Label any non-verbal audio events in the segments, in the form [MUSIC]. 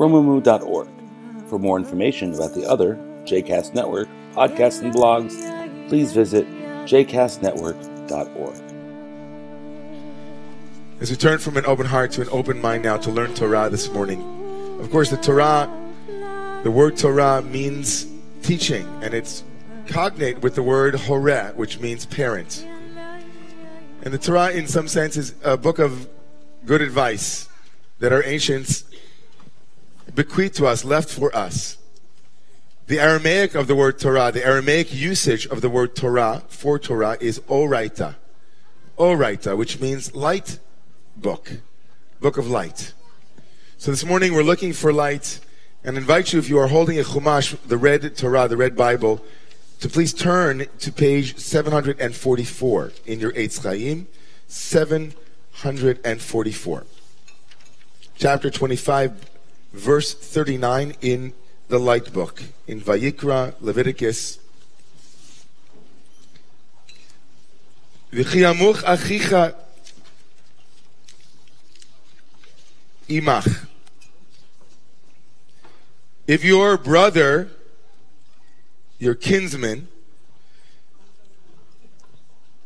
romemu.org. For more information about the other JCast Network podcasts and blogs, please visit jcastnetwork.org. As we turn from an open heart to an open mind now to learn Torah this morning, of course, the Torah, the word Torah means teaching, and it's cognate with the word horeh, which means parent. And the Torah, in some sense, is a book of good advice that our ancients bequeathed to us, left for us. The Aramaic of the word Torah, the Aramaic usage of the word Torah for Torah is Oraita. Oraita, which means light book, book of light. So this morning we're looking for light and invite you, if you are holding a Chumash, the red Torah, the red Bible, to please turn to page 744 in your Eitz Chaim, 744. Chapter 25, verse 39 in the light book, in Vayikra, Leviticus. Achicha imach. If your brother, your kinsman,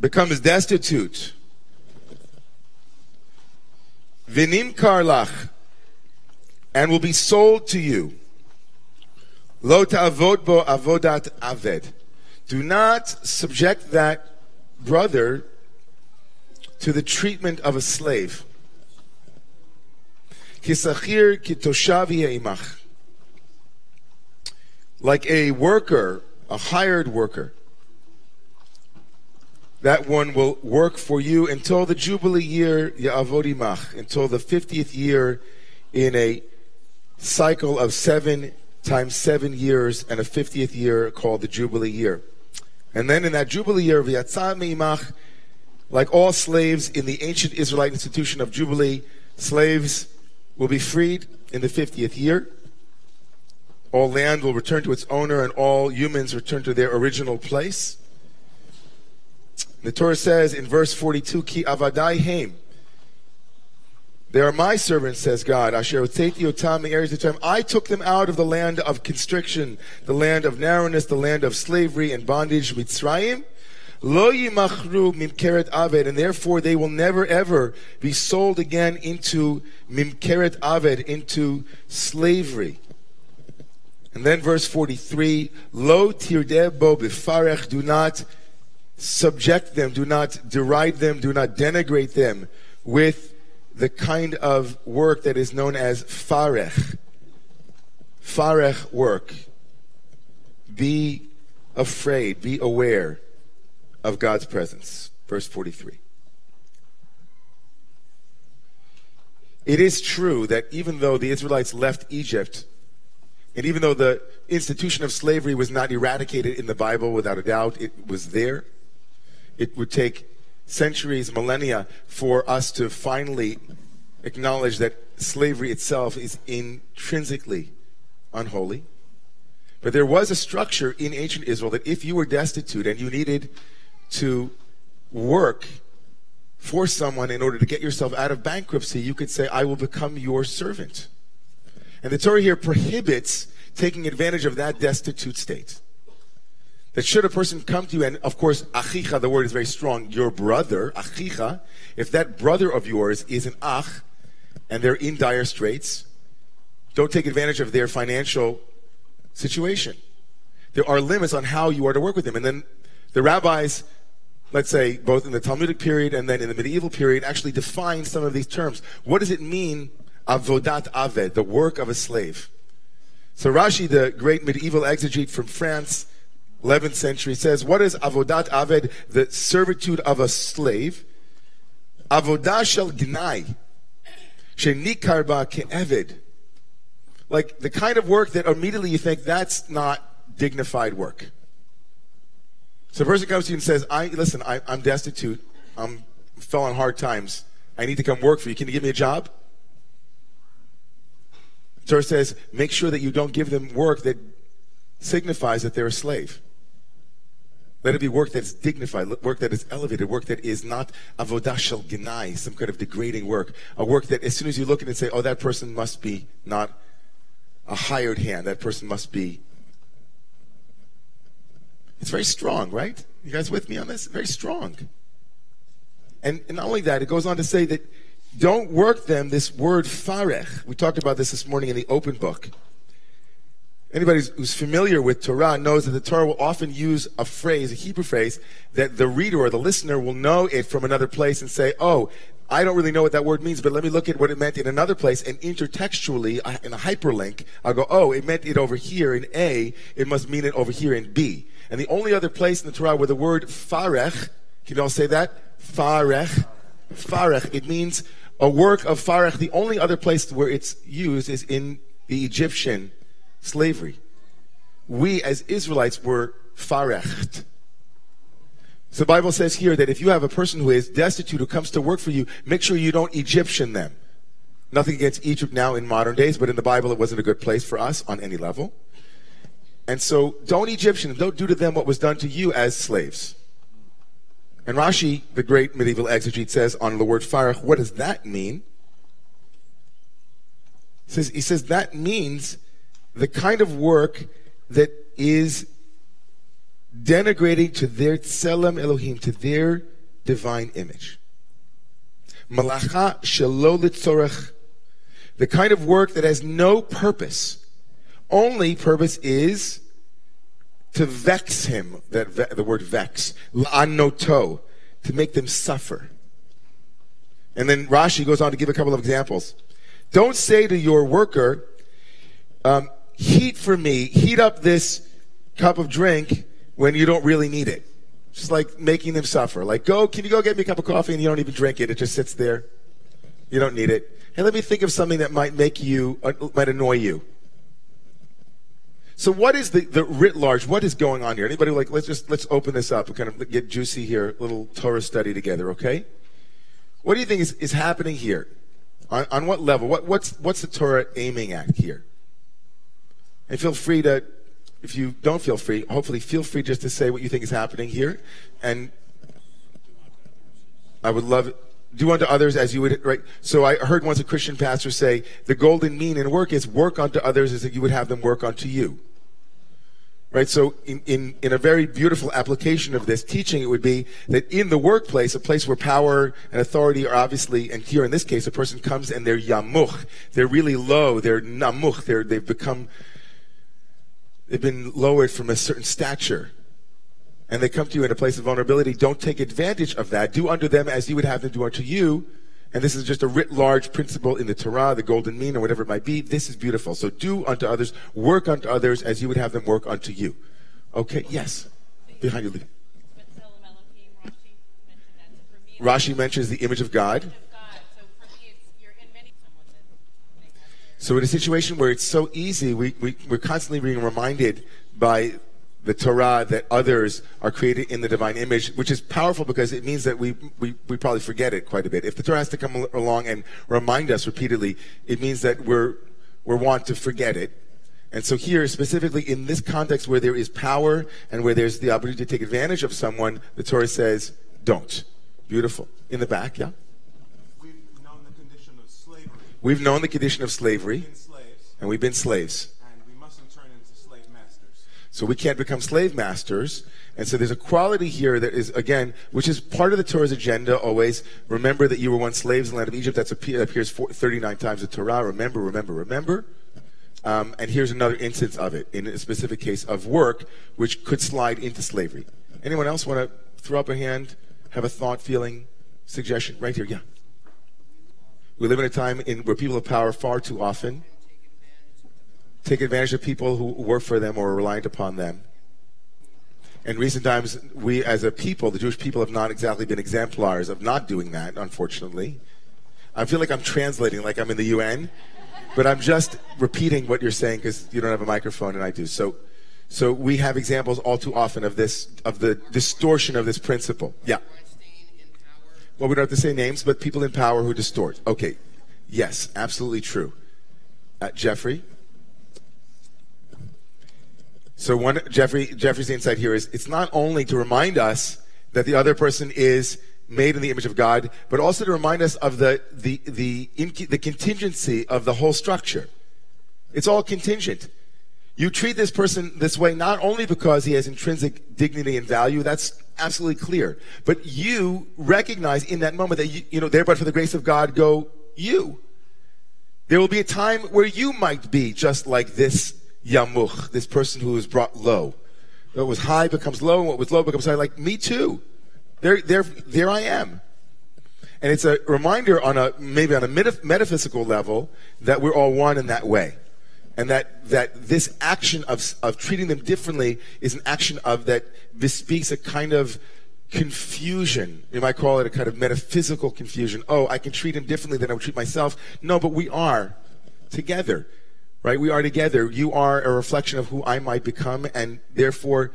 becomes destitute, vinim karlach, and will be sold to you, lo ta'avod bo avodat aved. Do not subject that brother to the treatment of a slave. Kisachir kitoshav like a worker, a hired worker. That one will work for you until the Jubilee year, Ya'avodimach, until the 50th year in a cycle of seven times seven years and a 50th year called the Jubilee year. And then in that Jubilee year, V'yatzah me'imach, like all slaves in the ancient Israelite institution of Jubilee, slaves will be freed in the 50th year all land will return to its owner and all humans return to their original place. The Torah says in verse 42, Ki avadai heim. They are my servants, says God. Asher otam I took them out of the land of constriction, the land of narrowness, the land of slavery and bondage, Mitzrayim. Lo yimachru mimkeret aved, and therefore they will never ever be sold again into mimkeret aved, into slavery. And then verse 43, Lo tirdebo bifarech, do not subject them, do not deride them, do not denigrate them with the kind of work that is known as farech. Farech work. Be afraid, be aware of God's presence. Verse 43. It is true that even though the Israelites left Egypt and even though the institution of slavery was not eradicated in the Bible, without a doubt, it was there. It would take centuries, millennia, for us to finally acknowledge that slavery itself is intrinsically unholy. But there was a structure in ancient Israel that if you were destitute and you needed to work for someone in order to get yourself out of bankruptcy, you could say, I will become your servant. And the Torah here prohibits taking advantage of that destitute state. That should a person come to you, and of course, achicha, the word is very strong, your brother, achicha, if that brother of yours is an ach, and they're in dire straits, don't take advantage of their financial situation. There are limits on how you are to work with them. And then the rabbis, let's say, both in the Talmudic period and then in the medieval period, actually define some of these terms. What does it mean avodat aved, the work of a slave. So Rashi, the great medieval exegete from France, 11th century, says, what is avodat aved, the servitude of a slave? Avodah shel gnai, shenikar ba ke'eved. like the kind of work that immediately you think that's not dignified work. So a person comes to you and says, I listen, I, I'm destitute, I'm fell on hard times. I need to come work for you. Can you give me a job? Torah says, make sure that you don't give them work that signifies that they're a slave. Let it be work that is dignified, work that is elevated, work that is not avodah shel genai, some kind of degrading work. A work that as soon as you look at it and say, oh, that person must be not a hired hand. That person must be. It's very strong, right? You guys with me on this? Very strong. And, and not only that, it goes on to say that don't work them, this word farech. We talked about this this morning in the open book. Anybody who's familiar with Torah knows that the Torah will often use a phrase, a Hebrew phrase, that the reader or the listener will know it from another place and say, oh, I don't really know what that word means, but let me look at what it meant in another place. And intertextually, in a hyperlink, I'll go, oh, it meant it over here in A. It must mean it over here in B. And the only other place in the Torah where the word farech, can you all say that? Farech. Farech. It means a work of farech. The only other place where it's used is in the Egyptian slavery. We as Israelites were farecht. So the Bible says here that if you have a person who is destitute who comes to work for you, make sure you don't Egyptian them. Nothing against Egypt now in modern days, but in the Bible it wasn't a good place for us on any level. And so don't Egyptian them. Don't do to them what was done to you as slaves. And Rashi, the great medieval exegete, says on the word farech, what does that mean? He says, he says that means the kind of work that is denigrating to their tselem Elohim, to their divine image. Malacha shelo litzorech, the kind of work that has no purpose. Only purpose is to vex him, that ve- the word vex, la'anoto, to To make them suffer. And then Rashi goes on to give a couple of examples. Don't say to your worker, um, heat for me, heat up this cup of drink when you don't really need it. Just like making them suffer. Like, go, can you go get me a cup of coffee and you don't even drink it? It just sits there. You don't need it. Hey, let me think of something that might make you, uh, might annoy you. So what is the, the writ large? What is going on here? Anybody like, let's just, let's open this up and kind of get juicy here, little Torah study together, okay? What do you think is, is happening here? On, on what level? What, what's, what's the Torah aiming at here? And feel free to, if you don't feel free, hopefully feel free just to say what you think is happening here. And I would love it. Do unto others as you would, right? So I heard once a Christian pastor say, the golden mean in work is work unto others as you would have them work unto you. Right? So in, in, in a very beautiful application of this teaching, it would be that in the workplace, a place where power and authority are obviously, and here in this case, a person comes and they're yamuch. They're really low. They're namuch. They're, they've become, they've been lowered from a certain stature and they come to you in a place of vulnerability, don't take advantage of that. Do unto them as you would have them do unto you. And this is just a writ large principle in the Torah, the golden mean, or whatever it might be. This is beautiful. So do unto others, work unto others as you would have them work unto you. Okay, yes. Behind you. Rashi mentions the image of God. So in a situation where it's so easy, we, we, we're constantly being reminded by the Torah that others are created in the divine image, which is powerful because it means that we, we, we probably forget it quite a bit. If the Torah has to come along and remind us repeatedly, it means that we're, we're want to forget it. And so here, specifically in this context where there is power and where there's the opportunity to take advantage of someone, the Torah says, don't. Beautiful. In the back, yeah? We've known the condition of slavery. We've known the condition of slavery, slaves, and we've been slaves. and we mustn't turn into slave masters. So we can't become slave masters. And so there's a quality here that is, again, which is part of the Torah's agenda always. Remember that you were once slaves in the land of Egypt. That's appear, appears 39 times in the Torah. Remember, remember, remember. Um, and here's another instance of it in a specific case of work, which could slide into slavery. Anyone else want to throw up a hand, have a thought, feeling, suggestion? Right here, yeah. We live in a time in where people of power far too often take advantage of people who work for them or are reliant upon them. In recent times, we as a people, the Jewish people, have not exactly been exemplars of not doing that, unfortunately. I feel like I'm translating, like I'm in the UN. but I'm just repeating what you're saying because you don't have a microphone and I do. So, so we have examples all too often of this, of the distortion of this principle. Yeah. Well, we don't have to say names, but people in power who distort. Okay. Yes, absolutely true. Uh, Jeffrey. So one Jeffrey Jeffrey's insight here is it's not only to remind us that the other person is made in the image of God, but also to remind us of the the the the contingency of the whole structure. It's all contingent. You treat this person this way not only because he has intrinsic dignity and value, that's absolutely clear, but you recognize in that moment that you, you know, there but for the grace of God go you. There will be a time where you might be just like this yamuch, this person who is brought low. What was high becomes low, and what was low becomes high. Like me too. There, there, there I am. And it's a reminder on a maybe on a metaphysical level that we're all one in that way. And that, that this action of, of treating them differently is an action of that bespeaks a kind of confusion. You might call it a kind of metaphysical confusion. Oh, I can treat him differently than I would treat myself. No, but we are together, right? We are together. You are a reflection of who I might become, and therefore,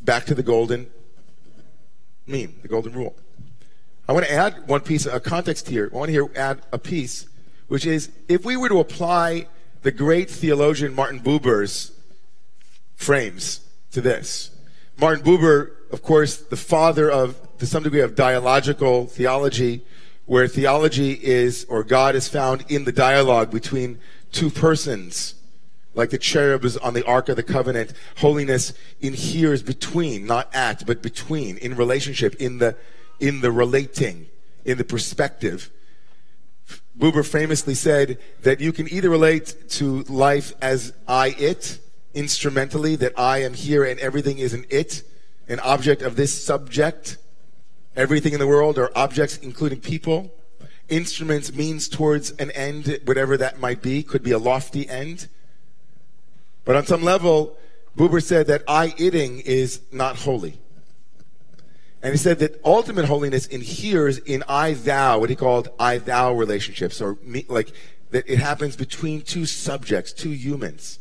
back to the golden mean, the golden rule. I want to add one piece of context here. I want to here add a piece, which is if we were to apply the great theologian Martin Buber's frames to this. Martin Buber, of course, the father of, to some degree, of dialogical theology, where theology is, or God is found in the dialogue between two persons like the cherubs on the Ark of the Covenant, holiness inheres between, not at, but between, in relationship, in the, in the relating, in the perspective. Buber famously said that you can either relate to life as I, it, instrumentally, that I am here and everything is an it, an object of this subject. Everything in the world are objects, including people. Instruments means towards an end, whatever that might be, could be a lofty end but on some level, Buber said that I itting is not holy. And he said that ultimate holiness inheres in I thou, what he called I thou relationships, or me, like that it happens between two subjects, two humans.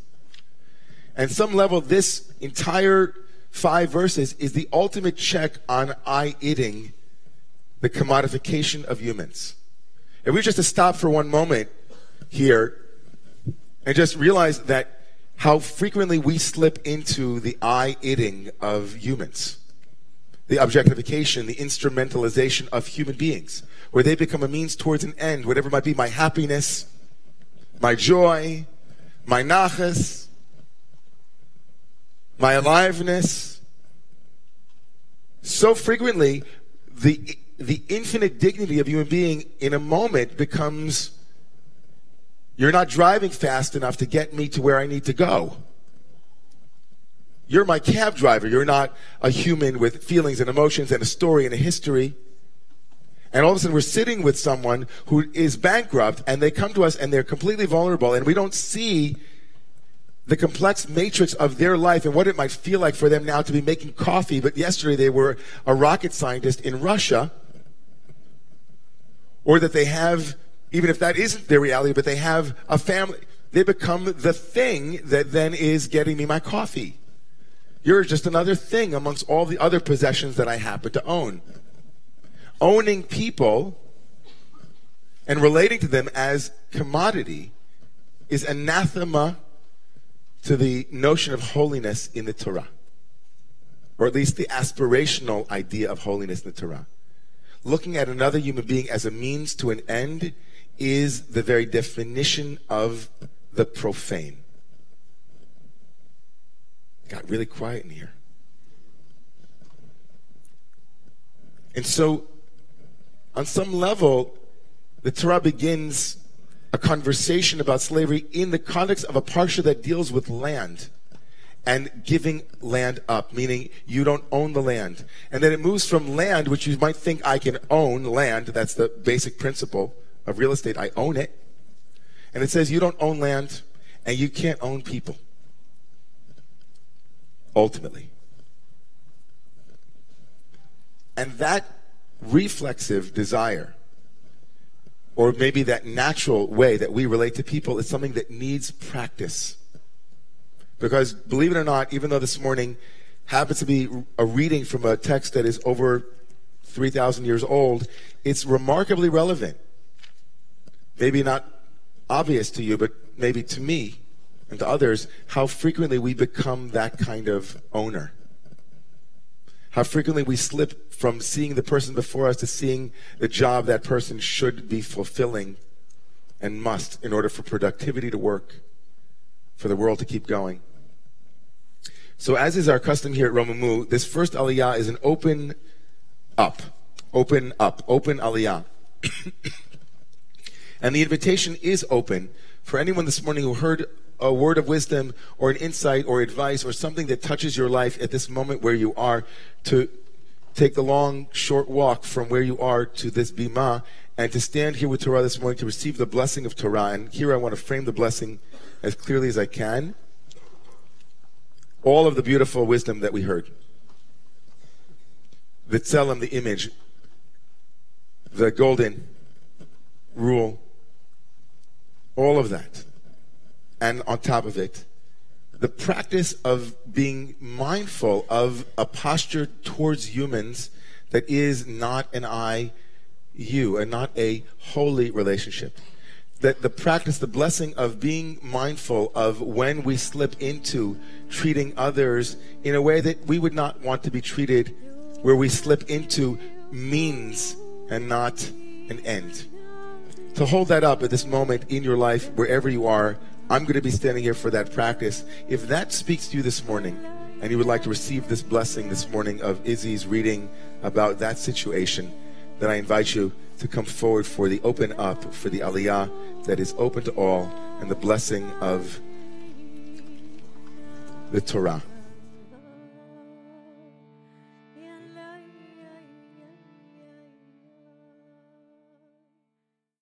And some level, this entire five verses is the ultimate check on I itting, the commodification of humans. If we just to stop for one moment here and just realize that how frequently we slip into the I itting of humans, the objectification, the instrumentalization of human beings, where they become a means towards an end, whatever might be my happiness, my joy, my nachas, my aliveness. So frequently, the, the infinite dignity of human being in a moment becomes you're not driving fast enough to get me to where I need to go. You're my cab driver. You're not a human with feelings and emotions and a story and a history. And all of a sudden, we're sitting with someone who is bankrupt, and they come to us and they're completely vulnerable, and we don't see the complex matrix of their life and what it might feel like for them now to be making coffee. But yesterday, they were a rocket scientist in Russia, or that they have even if that isn't their reality, but they have a family. They become the thing that then is getting me my coffee. You're just another thing amongst all the other possessions that I happen to own. Owning people and relating to them as commodity is anathema to the notion of holiness in the Torah, or at least the aspirational idea of holiness in the Torah. Looking at another human being as a means to an end is the very definition of the profane. Got really quiet in here. And so, on some level, the Torah begins a conversation about slavery in the context of a parsha that deals with land and giving land up, meaning you don't own the land. And then it moves from land, which you might think I can own land, that's the basic principle, of real estate. I own it. And it says you don't own land and you can't own people. Ultimately. And that reflexive desire or maybe that natural way that we relate to people is something that needs practice. Because believe it or not, even though this morning happens to be a reading from a text that is over 3,000 years old, it's remarkably relevant. Maybe not obvious to you, but maybe to me and to others, how frequently we become that kind of owner. How frequently we slip from seeing the person before us to seeing the job that person should be fulfilling and must in order for productivity to work, for the world to keep going. So, as is our custom here at Romemu, this first aliyah is an open up, open up, open aliyah. [COUGHS] and the invitation is open for anyone this morning who heard a word of wisdom or an insight or advice or something that touches your life at this moment where you are to take the long, short walk from where you are to this bima and to stand here with Torah this morning to receive the blessing of Torah. And here I want to frame the blessing as clearly as I can. All of the beautiful wisdom that we heard. The tselem, the image, the golden rule, all of that and on top of it, the practice of being mindful of a posture towards humans that is not an I, you, and not a holy relationship. That the practice, the blessing of being mindful of when we slip into treating others in a way that we would not want to be treated, where we slip into means and not an end. To hold that up at this moment in your life, wherever you are, I'm going to be standing here for that practice. If that speaks to you this morning and you would like to receive this blessing this morning of Izzy's reading about that situation, then I invite you to come forward for the open up, for the aliyah that is open to all, and the blessing of the Torah.